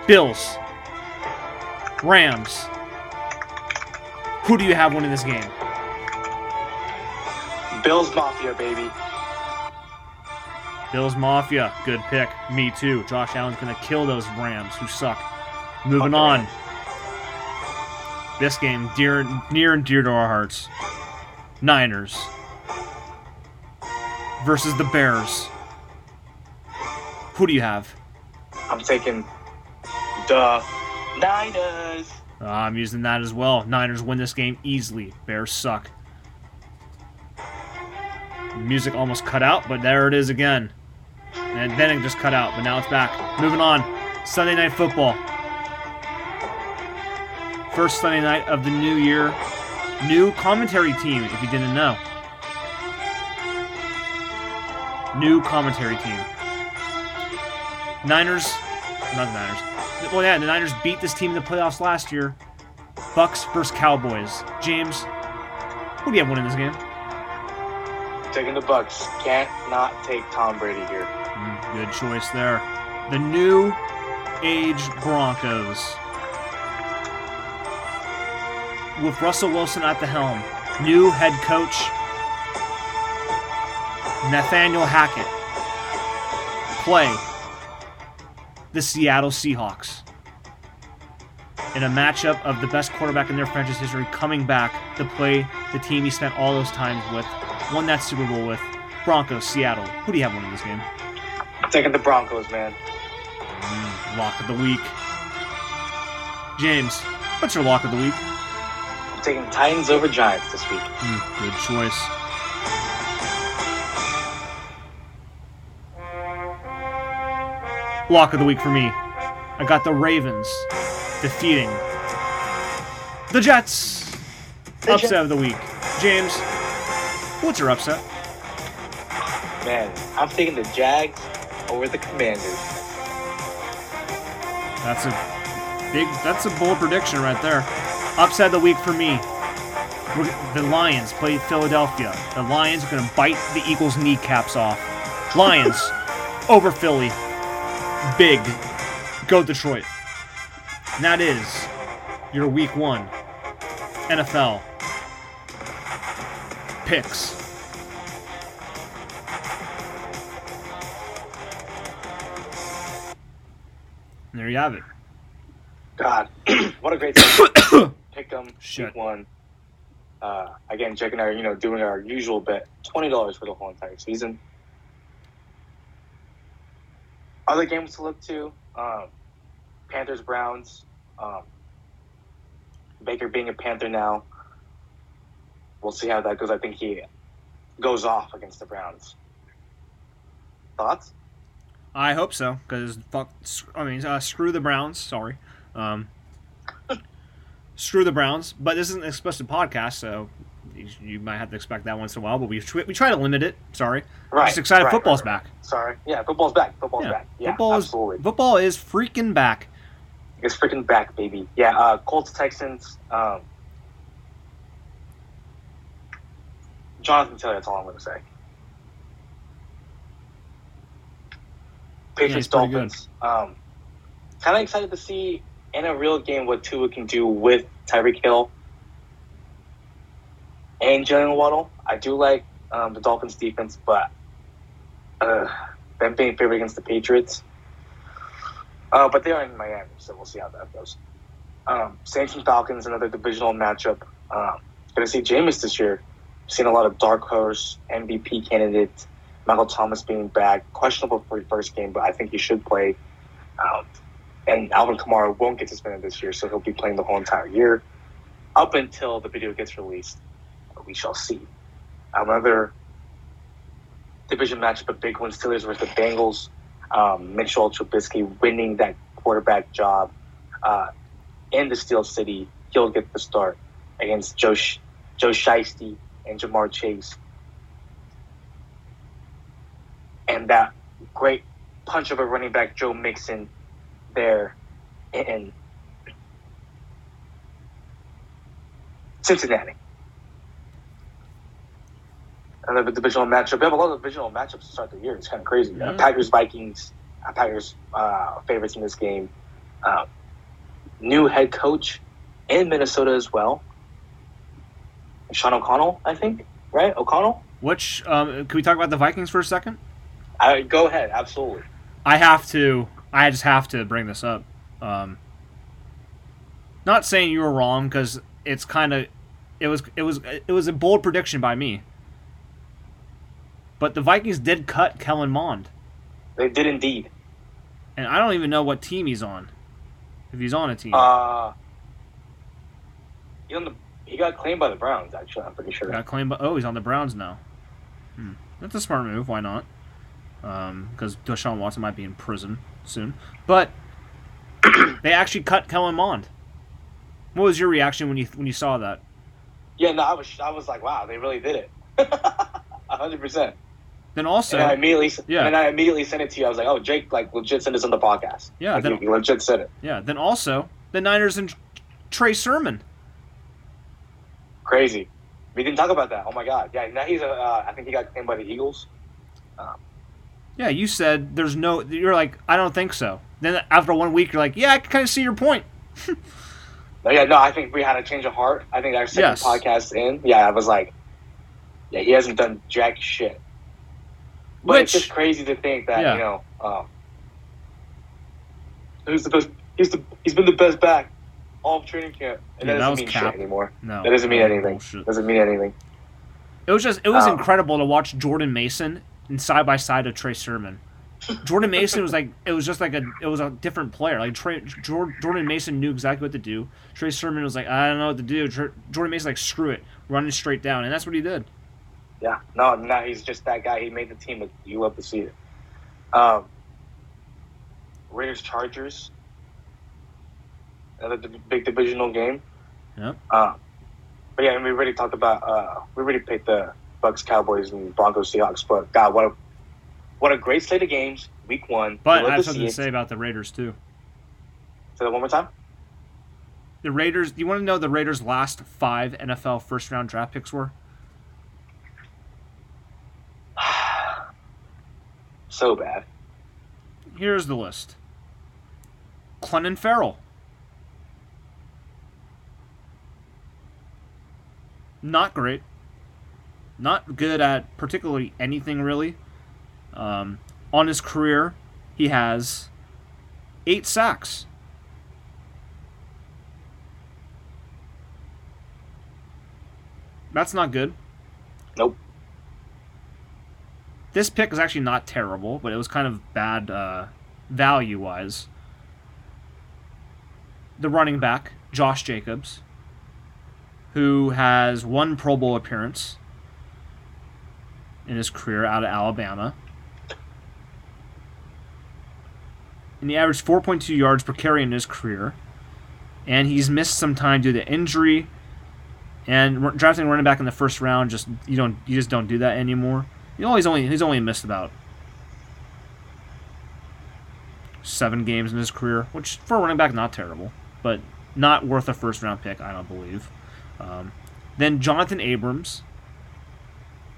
Bills, Rams, who do you have winning this game? Bills Mafia, baby. Bills Mafia, good pick. Me too. Josh Allen's gonna kill those Rams who suck. Moving okay. on. This game, dear, near and dear to our hearts. Niners. versus the Bears. Who do you have? I'm taking the Niners. Uh, I'm using that as well. Niners win this game easily. Bears suck. Music almost cut out, but there it is again. And then it just cut out, but now it's back. Moving on. Sunday Night Football. First Sunday night of the new year. New commentary team, if you didn't know. New commentary team. Niners, not the Niners. Well, yeah, the Niners beat this team in the playoffs last year. Bucs versus Cowboys. James, who do you have winning this game? Taking the Bucs. Can't not take Tom Brady here. Mm, good choice there. The new age Broncos. With Russell Wilson at the helm. New head coach Nathaniel Hackett. Play the Seattle Seahawks. In a matchup of the best quarterback in their franchise history coming back to play the team he spent all those times with, won that Super Bowl with, Broncos, Seattle. Who do you have winning this game? Taking the Broncos, man. Mm, lock of the week. James, what's your lock of the week? I'm taking Titans over Giants this week. Mm, good choice. Lock of the week for me. I got the Ravens defeating the Jets. The upset Jets. of the week. James, what's your upset? Man, I'm taking the Jags over the Commanders. That's a big. That's a bold prediction right there. Upset of the week for me. The Lions play Philadelphia. The Lions are going to bite the Eagles' kneecaps off. Lions over Philly. Big. Go Detroit. And that is your week one NFL picks. And there you have it. God, what a great. Pick them, Shit. week one. Uh, again, checking our, you know, doing our usual bet, twenty dollars for the whole entire season. Other games to look to: um, Panthers, Browns. Um, Baker being a Panther now. We'll see how that goes. I think he goes off against the Browns. Thoughts? I hope so, because fuck. I mean, uh, screw the Browns. Sorry, um, screw the Browns. But this isn't an explicit podcast, so you, might have to expect that once in a while. But we we try to limit it. Sorry, Right. just excited right, football's right, right. back. Sorry. Yeah, football's back. Football's Yeah, back. Yeah, football is absolutely. football is freaking back. It's freaking back, baby. Yeah, uh, Colts, Texans. Um, Jonathan Taylor, that's all I'm going to say. Patriots, good. Dolphins. Um, kind of excited to see in a real game what Tua can do with Tyreek Hill and Jaylen Waddle. I do like um, the Dolphins defense, but uh, them being favored against the Patriots. Uh, but they are in Miami, so we'll see how that goes. Um, Saints and Falcons, another divisional matchup. Um, to see Jameis this year. Seen a lot of dark horse MVP candidates. Michael Thomas being back, questionable for his first game, but I think he should play. Um, and Alvin Kamara won't get suspended this year, so he'll be playing the whole entire year up until the video gets released. We shall see. Another division matchup, a big one: Steelers versus the Bengals. Um, Mitchell Trubisky winning that quarterback job uh, in the Steel City. He'll get the start against Joe Sh- Joe Shiesty and Ja'Marr Chase. And that great punch of a running back, Joe Mixon, there in Cincinnati. Another divisional matchup. We have a lot of divisional matchups to start the year. It's kind of crazy. Uh, Packers, Vikings. Uh, Packers uh, favorites in this game. Uh, new head coach in Minnesota as well. Sean O'Connell, I think. Right, O'Connell. Which um, can we talk about the Vikings for a second? Uh, go ahead, absolutely. I have to. I just have to bring this up. Um, not saying you were wrong because it's kind of. It was. It was. It was a bold prediction by me. But the Vikings did cut Kellen Mond, They did indeed. and I don't even know what team he's on. If he's on a team, Uh, he, on the, he got claimed by the Browns, actually, I'm pretty sure. got claimed. By, oh, he's on the Browns now. Hmm. That's a smart move. Why not? Because Deshaun Watson might be in prison soon. But they actually cut Kellen Mond. What was your reaction when you when you saw that? Yeah, no, I was I was like, wow, they really did it. A hundred percent. Then also, And I immediately, Yeah. and I immediately sent it to you. I was like, oh, Jake, like legit sent this on the podcast. Yeah, like, then- legit said it. yeah. Then also, the Niners and Trey Sermon. Crazy. We didn't talk about that. Oh my god. Yeah, now he's a. Uh, I think he got claimed by the Eagles. Yeah, you said there's no. You're like, I don't think so. Then after one week, you're like, yeah, I can kind of see your point. No, yeah, no, I think we had a change of heart. I think our second Yes. podcast in, yeah, I was like, yeah, he hasn't done jack shit. But it's Which- just crazy to think that Yeah. you know, um, he's the best. He's the he's been the best back all of training camp, and Yeah, that that doesn't mean cap. shit anymore. No, That doesn't mean anything. bullshit. Doesn't mean anything. It was just it was Um, incredible to watch Jordan Mason and side by side of Trey Sermon. Jordan Mason was like it was just like a it was a different player. Like Trey, Jordan Mason knew exactly what to do. Trey Sermon was like I don't know what to do. Jordan Mason like screw it, running straight down, and that's what he did. Yeah, no, no, he's just that guy. He made the team. You love to see it. Um, Raiders Chargers, another big divisional game. Yeah. Um, but yeah, and we already talked about. Uh, we already picked the Bucs, Cowboys, and Broncos, Seahawks. But God, what a what a great slate of games. Week one. But I have something to say about the Raiders too. Say that one more time. The Raiders. Do you want to know the Raiders' last five NFL first round draft picks were? So bad. Here's the list. Clelin Ferrell. Not great. Not good at particularly anything really. Um, on his career, he has eight sacks. That's not good. Nope. This pick is actually not terrible, but it was kind of bad uh, value wise. The running back, Josh Jacobs, who has one Pro Bowl appearance in his career out of Alabama. And he averaged 4.2 yards per carry in his career. And he's missed some time due to injury. And drafting a running back in the first round just you don't you just don't do that anymore. You know, he's only he's only missed about seven games in his career, which for a running back not terrible, but not worth a first round pick, I don't believe. Um, then Jonathan Abrams,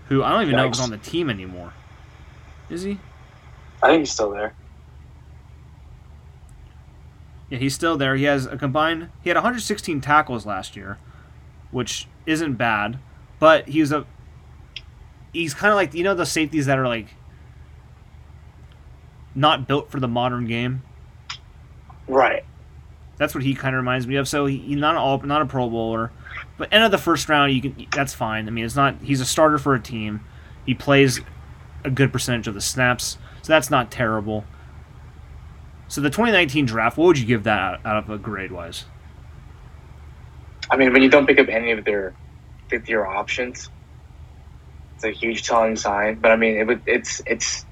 who I don't even know if he's on the team anymore. Is he? I think he's still there. Yeah, he's still there. He has a combined. He had 116 tackles last year, which isn't bad, but he's a. He's kind of like you know the safeties that are like not built for the modern game. Right. That's what he kind of reminds me of. So he, he's not all, not a Pro Bowler, but end of the first round, you can that's fine. I mean, it's not. He's a starter for a team. He plays a good percentage of the snaps, so that's not terrible. So the 2019 draft, what would you give that out, of a grade wise? I mean, when you don't pick up any of their fifth year options, it's a huge telling sign. But I mean, it would, it's it's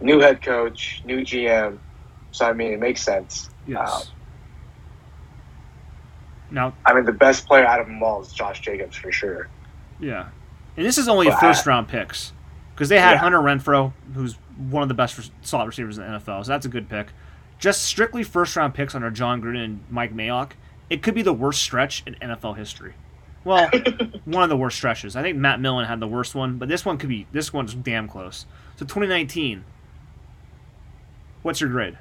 new head coach, new GM. So I mean, it makes sense. Yes. Um, now, I mean, the best player out of them all is Josh Jacobs for sure. yeah, and this is only Well, I- first round picks because they had Yeah. Hunter Renfrow, who's one of the best slot receivers in the NFL, so that's a good pick. Just strictly first round picks under Jon Gruden and Mike Mayock, it could be the worst stretch in NFL history. Well, one of the worst stretches. I think Matt Millen had the worst one, but this one could be this one's damn close. So 2019. What's your grade?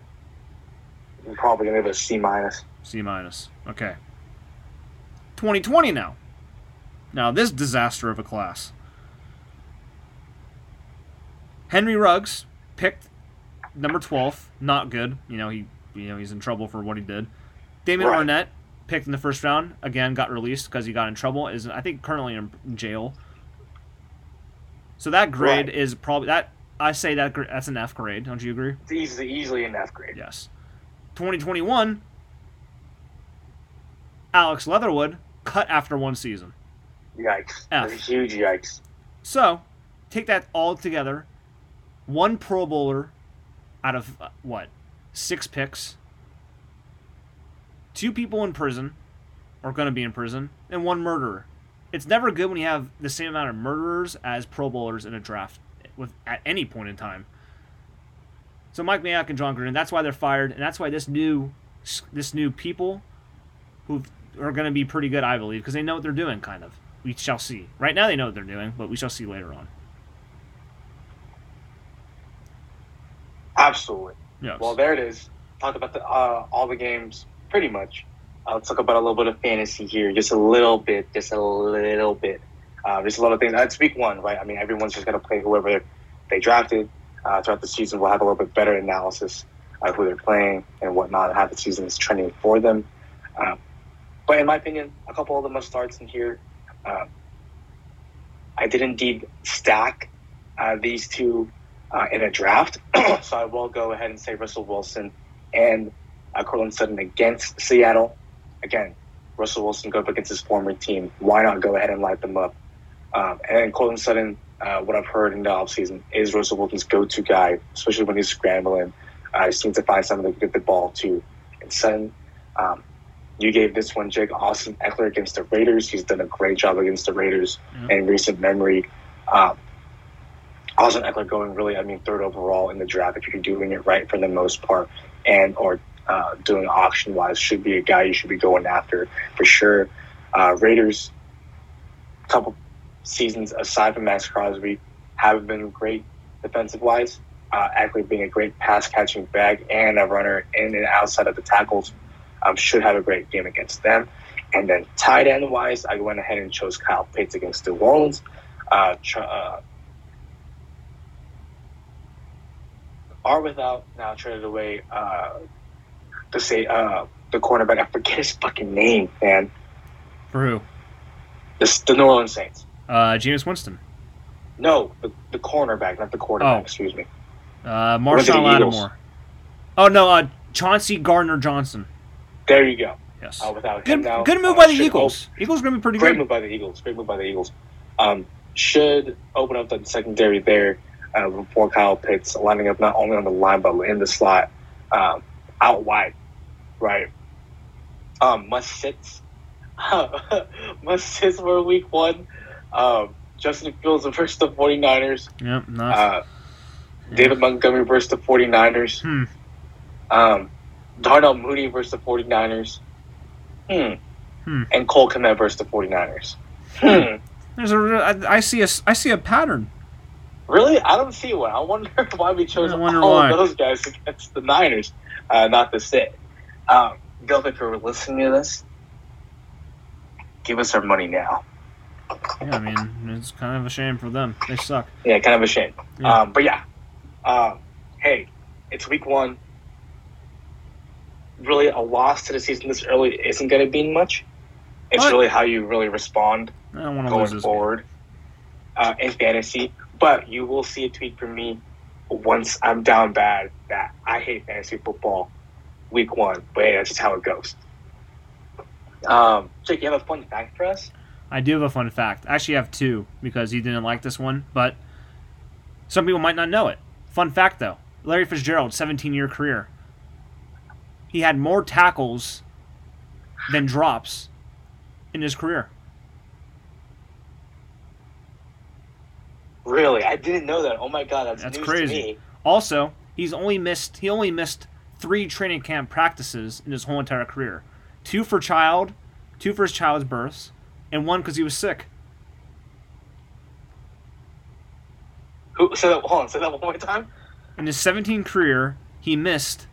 I'm probably gonna give it a C minus. C minus. Okay. 2020 now. Now this disaster of a class. Henry Ruggs picked number 12. Not good. You know he you know he's in trouble for what he did. Damon Right. Arnette picked in the first round. Again, got released because he got in trouble. Is I think currently in jail. So that grade Right. is probably that. I say that that's an F grade. Don't you agree? It's easily easily an F grade. Yes. 2021. Alex Leatherwood cut after one season. Yikes! F. That's huge yikes. So, take that all together. One Pro Bowler out of uh, what? Six picks. Two people in prison, or going to be in prison, and one murderer. It's never good when you have the same amount of murderers as Pro Bowlers in a draft with at any point in time. So Mike Mayock and Jon Gruden, that's why they're fired, and that's why this new this new people who are going to be pretty good, I believe, because they know what they're doing, kind of. We shall see. Right now, they know what they're doing, but we shall see later on. Absolutely. Yes. Well, there it is. Talked about the, uh, all the games pretty much. Uh, let's talk about a little bit of fantasy here, just a little bit, just a little bit. Uh, there's a lot of things. That's week one, right? I mean, everyone's just going to play whoever they drafted. Uh, throughout the season, we'll have a little bit better analysis of who they're playing and whatnot, and how the season is trending for them. Um, but in my opinion, a couple of the must starts in here. Um, I did indeed stack uh, these two uh, in a draft, so I will go ahead and say Russell Wilson and uh, Courtland Sutton against Seattle. Again, Russell Wilson go up against his former team. Why not go ahead and light them up? Um, and then Courtland Sutton, uh, what I've heard in the offseason is Russell Wilson's go-to guy, especially when he's scrambling. Uh, he seems to find something to get the ball to. And Sutton, um, you gave this one, Jake Austin Ekeler against the Raiders. He's done a great job against the Raiders Yeah. in recent memory. Um, Austin Ekeler going really, I mean, third overall in the draft if you're doing it right for the most part, and or uh, doing auction wise should be a guy you should be going after for sure. Uh, Raiders, couple seasons aside from Maxx Crosby, haven't been great defensive wise. Uh, Ekeler being a great pass catching back and a runner in and outside of the tackles, um, should have a great game against them. And then tight end wise, I went ahead and chose Kyle Pitts against New Orleans. Uh, tr- uh, are without now traded away uh, to say uh, the cornerback. I forget his fucking name, man. For who? The, the New Orleans Saints. Uh, Jameis Winston. No, the, the cornerback, not the quarterback. Oh. Excuse me. Uh, Went Marshon Lattimore. Oh no, uh, Chauncey Gardner Johnson. There you go. Yes. Uh, without him Good, now, good move uh, by the should Eagles. Eagles gonna be pretty Great good. move by the Eagles. Great move by the Eagles. Um, should open up the secondary there uh, before Kyle Pitts lining up not only on the line but in the slot, um, out wide, right? Um, must sits, must sits for week one. Um, Justin Fields versus the 49ers. Yep. Nice. Uh, David Montgomery versus the 49ers. Hmm. Um, Darnell Mooney versus the 49ers. Hmm. Hmm. And Cole Kmet versus the 49ers. Hmm. There's a. I, I see a. I see a pattern. Really? I don't see one. I wonder why we chose all why. of those guys against the Niners, uh, not the sit. Um, if you're listening to this, give us our money now. Yeah, I mean, it's kind of a shame for them. They suck. Yeah, kind of a shame. Yeah. Um, but yeah, um, hey, it's week one. Really, a loss to the season this early isn't going to mean much. It's What? really how you really respond I don't want to lose going forward uh, in fantasy. But you will see a tweet from me once I'm down bad that I hate fantasy football week one. But hey, that's just how it goes. Um, Jake, you have a fun fact for us? I do have a fun fact. I actually have two because he didn't like this one, but some people might not know it. Fun fact though Larry Fitzgerald, 17 year career. He had more tackles than drops in his career. Really? I didn't know that. Oh my god, that's, That's news crazy. to me. Also, he's only missed he only missed three training camp practices in his whole entire career. Two for child, two for his child's births, and one because he was sick. Who? Say that. Hold on. Say that one more time. In his 17 career, he missed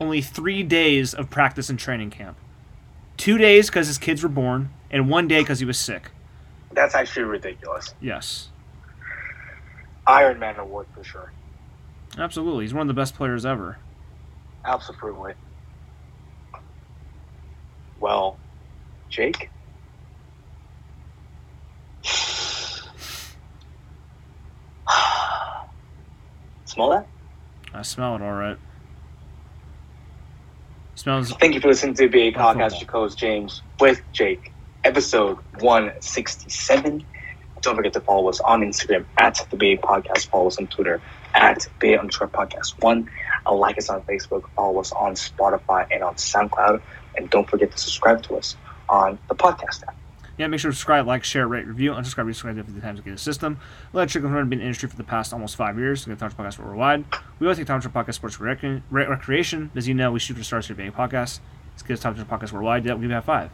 only three days of practice and training camp. Two days because his kids were born, and one day because he was sick. That's actually ridiculous. Yes, Iron Man award for sure. absolutely. He's one of the best players ever. Absolutely. Well, Jake. Smell that? I smell it all right. Smells. Thank you for listening to the BA Podcast. Your co-host James with Jake, episode 167. Don't forget to follow us on Instagram at the BA Podcast. Follow us on Twitter at BA underscore podcast one. Uh, like us on Facebook. Follow us on Spotify and on SoundCloud. And don't forget to subscribe to us on the podcast app. Yeah, make sure to subscribe, like, share, rate, review, unsubscribe, resubscribe 50 times to get the system. Let Chicken Run be in the industry for the past almost five years. We get Time Podcast worldwide. We always take Time Podcast Sports rec- rec- Recreation. As you know, we shoot for stars here being podcast. Let's get Time Podcast worldwide. Yeah, we have five.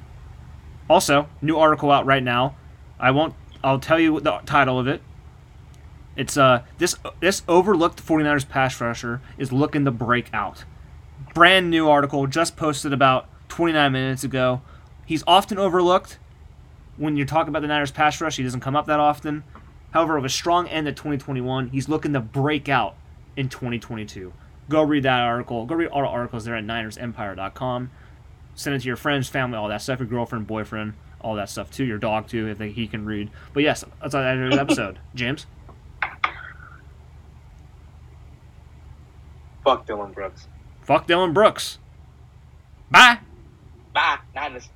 Also, new article out right now. I won't. I'll tell you the title of it. It's uh this this overlooked 49ers pass rusher is looking to break out. Brand new article just posted about 29 minutes ago. He's often overlooked when you talk about the Niners pass rush, he doesn't come up that often. However, with a strong end at 2021, he's looking to break out in 2022. Go read that article. Go read all the articles there at NinersEmpire.com. Send it to your friends, family, all that stuff. Your girlfriend, boyfriend, all that stuff too. Your dog too, if they, he can read. But yes, that's the end of the episode. James. Fuck Dillon Brooks. Fuck Dillon Brooks. Bye. Bye. Niners.